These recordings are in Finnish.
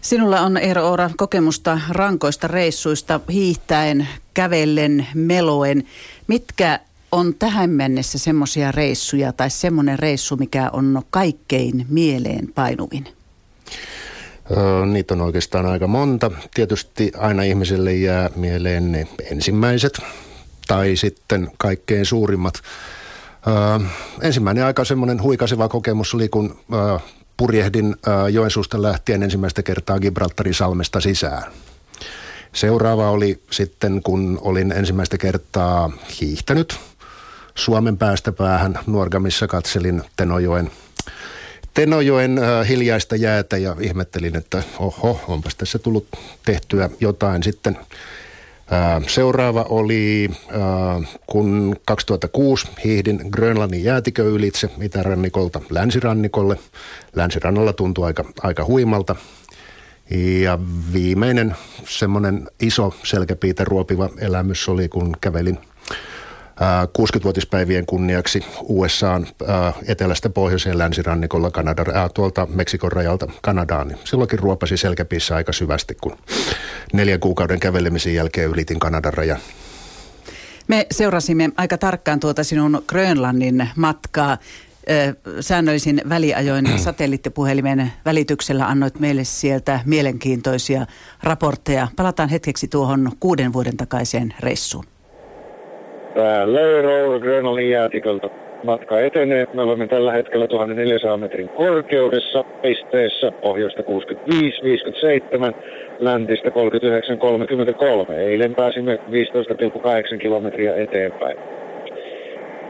Sinulla on Eero Oura kokemusta rankoista reissuista, hiihtäen, kävellen, meloen. Mitkä on tähän mennessä semmoisia reissuja tai semmoinen reissu, mikä on kaikkein mieleen painuvin? Niitä on oikeastaan aika monta. Tietysti aina ihmiselle jää mieleen ne ensimmäiset tai sitten kaikkein suurimmat. ensimmäinen aika semmoinen huikaseva kokemus oli, kun purjehdin Joensuusta lähtien ensimmäistä kertaa Gibraltarin salmesta sisään. Seuraava oli sitten, kun olin ensimmäistä kertaa hiihtänyt Suomen päästä päähän Nuorgamissa katselin Tenojoen Tenojoen hiljaista jäätä ja ihmettelin, että oho, onpas tässä tullut tehtyä jotain. Sitten seuraava oli, äh, kun 2006 hiihdin Grönlannin jäätikö ylitse itärannikolta länsirannikolle. Länsirannalla tuntui aika, aika huimalta. Ja viimeinen semmoinen iso selkäpiitä ruopiva elämys oli, kun kävelin – 60-vuotispäivien kunniaksi USAn etelästä pohjoiseen länsirannikolla Kanada, tuolta Meksikon rajalta Kanadaan. Niin silloinkin ruopasi selkäpiissä aika syvästi, kun neljän kuukauden kävelemisen jälkeen ylitin Kanadan rajan. Me seurasimme aika tarkkaan tuota sinun Grönlannin matkaa. Säännöllisin väliajoin satelliittipuhelimen välityksellä annoit meille sieltä mielenkiintoisia raportteja. Palataan hetkeksi tuohon kuuden vuoden takaiseen reissuun. Eero Grönlannin jäätikolta. Matka etenee. Me olemme tällä hetkellä 1400 metrin korkeudessa pisteessä pohjoista 65-57, läntistä 39-33. Eilen pääsimme 15,8 kilometriä eteenpäin.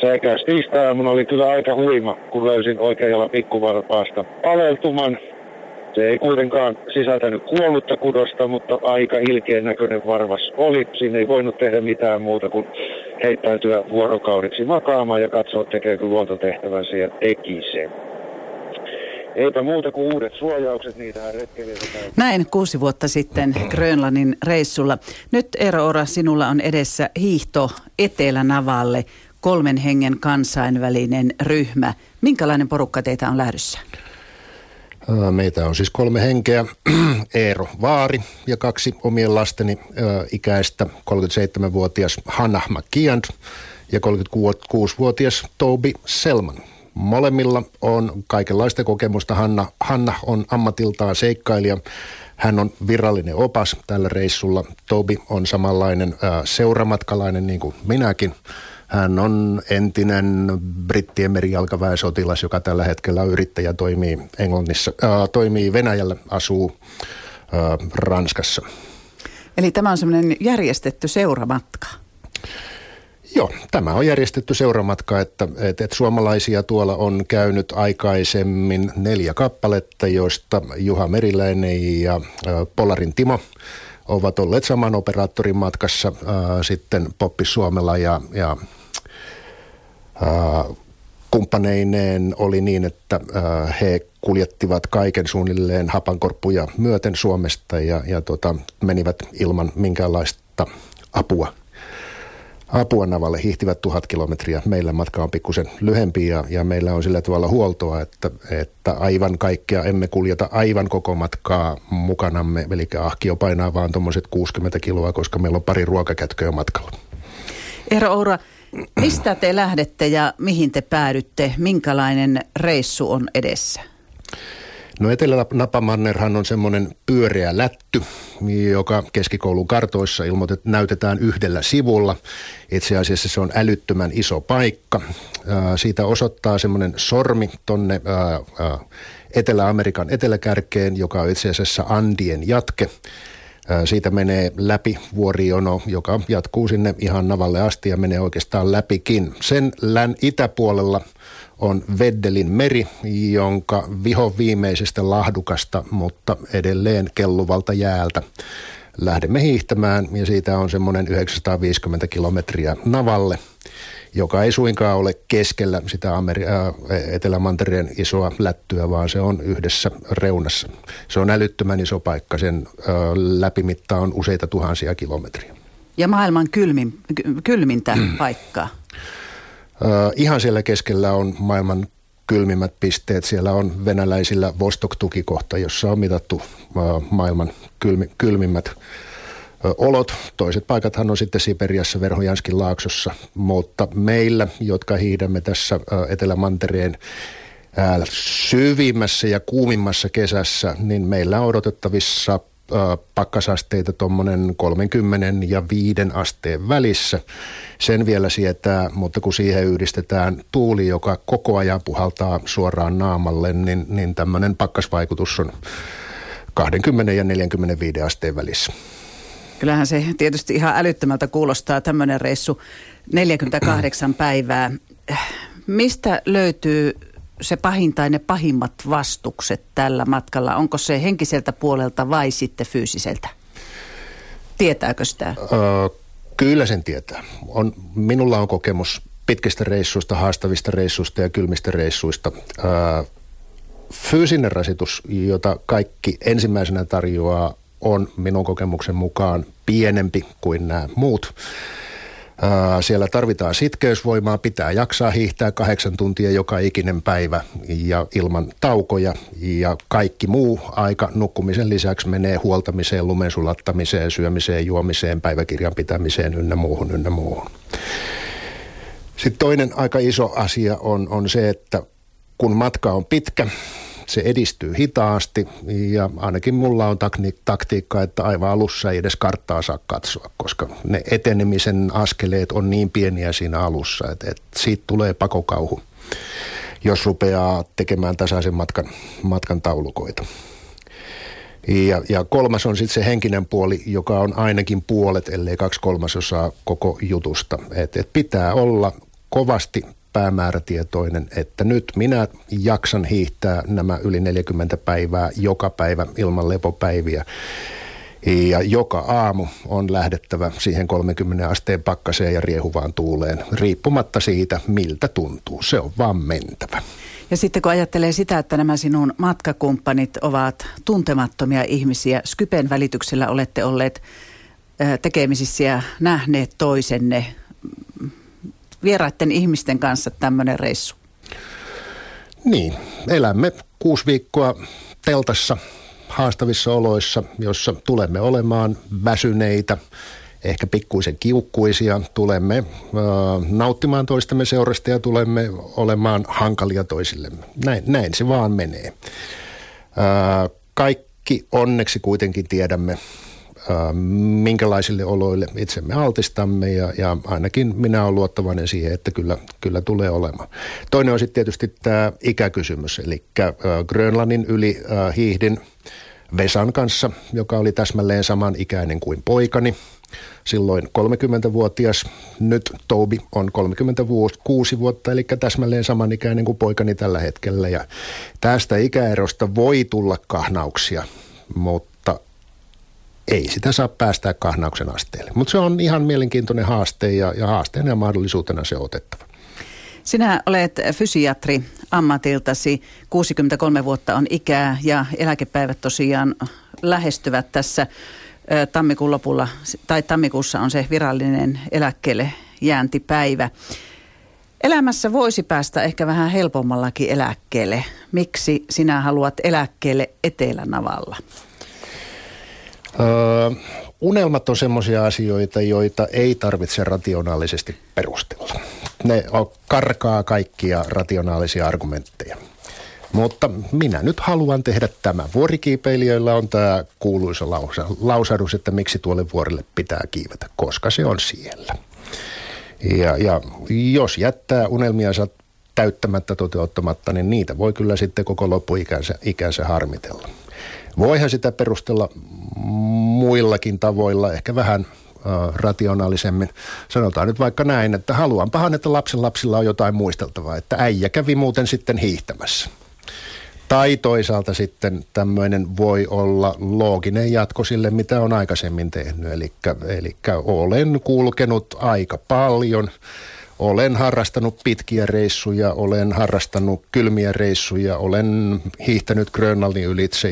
Sekäs tiistai-aamuna oli kyllä aika huima, kun löysin oikealla pikkuvarpaasta paleltuman se ei kuitenkaan sisältänyt kuollutta kudosta, mutta aika ilkeän näköinen varvas oli. Siinä ei voinut tehdä mitään muuta kuin heittäytyä vuorokaudeksi makaamaan ja katsoa tekeekö luontotehtävänsä ja teki sen. Eipä muuta kuin uudet suojaukset, niitä retkeilijät Näin kuusi vuotta sitten Grönlannin reissulla. Nyt Eero Ora, sinulla on edessä hiihto Etelänavalle, kolmen hengen kansainvälinen ryhmä. Minkälainen porukka teitä on lähdössä? Meitä on siis kolme henkeä, Eero Vaari ja kaksi omien lasteni ikäistä 37-vuotias Hanna McKeand ja 36-vuotias Toby Selman. Molemmilla on kaikenlaista kokemusta. Hanna, Hanna on ammatiltaan seikkailija. Hän on virallinen opas tällä reissulla. Toby on samanlainen seuramatkalainen niin kuin minäkin. Hän on entinen brittien merijalkaväesotilas, joka tällä hetkellä on yrittäjä, toimii Englannissa, äh, toimii Venäjällä, asuu äh, Ranskassa. Eli tämä on semmoinen järjestetty seuramatka. Joo, tämä on järjestetty seuramatka, että, että, että suomalaisia tuolla on käynyt aikaisemmin neljä kappaletta, joista Juha Meriläinen ja äh, Polarin Timo ovat olleet saman operaattorin matkassa, äh, sitten Poppi Suomella ja, ja kumppaneineen oli niin, että he kuljettivat kaiken suunnilleen hapankorppuja myöten Suomesta ja, ja tota, menivät ilman minkäänlaista apua apua navalle hiihtivät tuhat kilometriä. Meillä matka on pikkusen lyhempi ja, ja meillä on sillä tavalla huoltoa, että, että aivan kaikkea emme kuljeta aivan koko matkaa mukanamme. Eli ahkio painaa vaan tuommoiset 60 kiloa, koska meillä on pari ruokakätköä matkalla. Eero Oura, mistä te lähdette ja mihin te päädytte? Minkälainen reissu on edessä? No Etelä-Napamannerhan on semmoinen pyöreä lätty, joka keskikoulun kartoissa ilmoitet, näytetään yhdellä sivulla. Itse asiassa se on älyttömän iso paikka. Siitä osoittaa semmoinen sormi tonne Etelä-Amerikan eteläkärkeen, joka on itse asiassa Andien jatke. Siitä menee läpi vuorijono, joka jatkuu sinne ihan Navalle asti ja menee oikeastaan läpikin. Sen län itäpuolella – on Veddelin meri, jonka viho viimeisestä lahdukasta, mutta edelleen kelluvalta jäältä lähdemme hiihtämään ja siitä on semmoinen 950 kilometriä Navalle, joka ei suinkaan ole keskellä sitä Ameri- äh, Etelämantereen isoa lättyä, vaan se on yhdessä reunassa. Se on älyttömän iso paikka, sen äh, läpimitta on useita tuhansia kilometriä. Ja maailman kylmin, kylmintä paikkaa. Ihan siellä keskellä on maailman kylmimmät pisteet. Siellä on venäläisillä Vostok-tukikohta, jossa on mitattu maailman kylmi, kylmimmät olot. Toiset paikathan on sitten Siperiassa, Verhojanskin laaksossa, mutta meillä, jotka hiidämme tässä Etelämantereen syvimmässä ja kuumimmassa kesässä, niin meillä on odotettavissa pakkasasteita tuommoinen 30 ja 5 asteen välissä. Sen vielä sietää, mutta kun siihen yhdistetään tuuli, joka koko ajan puhaltaa suoraan naamalle, niin, niin tämmöinen pakkasvaikutus on 20 ja 45 asteen välissä. Kyllähän se tietysti ihan älyttömältä kuulostaa tämmöinen reissu 48 päivää. Mistä löytyy se pahin tai ne pahimmat vastukset tällä matkalla? Onko se henkiseltä puolelta vai sitten fyysiseltä? Tietääkö sitä? Öö, kyllä sen tietää. On, minulla on kokemus pitkistä reissuista, haastavista reissuista ja kylmistä reissuista. Öö, fyysinen rasitus, jota kaikki ensimmäisenä tarjoaa, on minun kokemuksen mukaan pienempi kuin nämä muut. Siellä tarvitaan sitkeysvoimaa, pitää jaksaa hiihtää kahdeksan tuntia joka ikinen päivä ja ilman taukoja. Ja kaikki muu aika nukkumisen lisäksi menee huoltamiseen, lumen sulattamiseen, syömiseen, juomiseen, päiväkirjan pitämiseen ynnä muuhun, ynnä muuhun. Sitten toinen aika iso asia on, on se, että kun matka on pitkä, se edistyy hitaasti ja ainakin mulla on takni, taktiikka, että aivan alussa ei edes karttaa saa katsoa, koska ne etenemisen askeleet on niin pieniä siinä alussa, että, että siitä tulee pakokauhu, jos rupeaa tekemään tasaisen matkan, matkan taulukoita. Ja, ja kolmas on sitten se henkinen puoli, joka on ainakin puolet, ellei kaksi kolmasosaa koko jutusta. Et, et pitää olla kovasti päämäärätietoinen, että nyt minä jaksan hiihtää nämä yli 40 päivää joka päivä ilman lepopäiviä. Ja joka aamu on lähdettävä siihen 30 asteen pakkaseen ja riehuvaan tuuleen, riippumatta siitä, miltä tuntuu. Se on vaan mentävä. Ja sitten kun ajattelee sitä, että nämä sinun matkakumppanit ovat tuntemattomia ihmisiä, Skypen välityksellä olette olleet tekemisissä ja nähneet toisenne vieraiden ihmisten kanssa tämmöinen reissu? Niin, elämme kuusi viikkoa teltassa haastavissa oloissa, jossa tulemme olemaan väsyneitä, ehkä pikkuisen kiukkuisia, tulemme äh, nauttimaan toistemme seurasta ja tulemme olemaan hankalia toisillemme. Näin, näin se vaan menee. Äh, kaikki onneksi kuitenkin tiedämme minkälaisille oloille itsemme altistamme ja, ja ainakin minä olen luottavainen siihen, että kyllä, kyllä tulee olemaan. Toinen on sitten tietysti tämä ikäkysymys, eli Grönlannin yli hiihdin Vesan kanssa, joka oli täsmälleen saman ikäinen kuin poikani. Silloin 30-vuotias, nyt Tobi on 36 vuotta, eli täsmälleen samanikäinen kuin poikani tällä hetkellä. Ja tästä ikäerosta voi tulla kahnauksia, mutta ei sitä saa päästää kahnauksen asteelle. Mutta se on ihan mielenkiintoinen haaste ja, ja haasteena ja mahdollisuutena se on otettava. Sinä olet fysiatri ammatiltasi, 63 vuotta on ikää ja eläkepäivät tosiaan lähestyvät tässä tammikuun lopulla, tai tammikuussa on se virallinen eläkkeelle jääntipäivä. Elämässä voisi päästä ehkä vähän helpommallakin eläkkeelle. Miksi sinä haluat eläkkeelle Etelänavalla? Öö, unelmat on semmoisia asioita, joita ei tarvitse rationaalisesti perustella. Ne karkaa kaikkia rationaalisia argumentteja. Mutta minä nyt haluan tehdä tämän. Vuorikiipeilijöillä on tämä kuuluisa lausa, lausadus, että miksi tuolle vuorelle pitää kiivetä, koska se on siellä. Ja, ja jos jättää unelmiansa täyttämättä toteuttamatta, niin niitä voi kyllä sitten koko loppuikänsä ikänsä harmitella. Voihan sitä perustella muillakin tavoilla, ehkä vähän rationaalisemmin. Sanotaan nyt vaikka näin, että haluanpahan, että lapsen lapsilla on jotain muisteltavaa, että äijä kävi muuten sitten hiihtämässä. Tai toisaalta sitten tämmöinen voi olla looginen jatko sille, mitä on aikaisemmin tehnyt. Eli olen kulkenut aika paljon – olen harrastanut pitkiä reissuja, olen harrastanut kylmiä reissuja, olen hiihtänyt Grönlannin ylitse,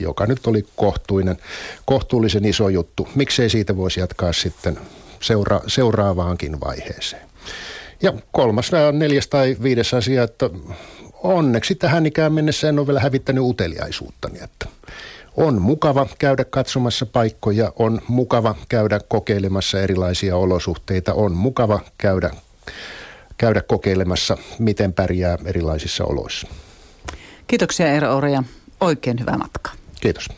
joka nyt oli kohtuinen, kohtuullisen iso juttu. Miksei siitä voisi jatkaa sitten seura- seuraavaankin vaiheeseen. Ja kolmas, neljäs tai viides asia, että onneksi tähän ikään mennessä en ole vielä hävittänyt uteliaisuuttani, että on mukava käydä katsomassa paikkoja, on mukava käydä kokeilemassa erilaisia olosuhteita, on mukava käydä, käydä kokeilemassa, miten pärjää erilaisissa oloissa. Kiitoksia Eero Oura ja oikein hyvää matkaa. Kiitos.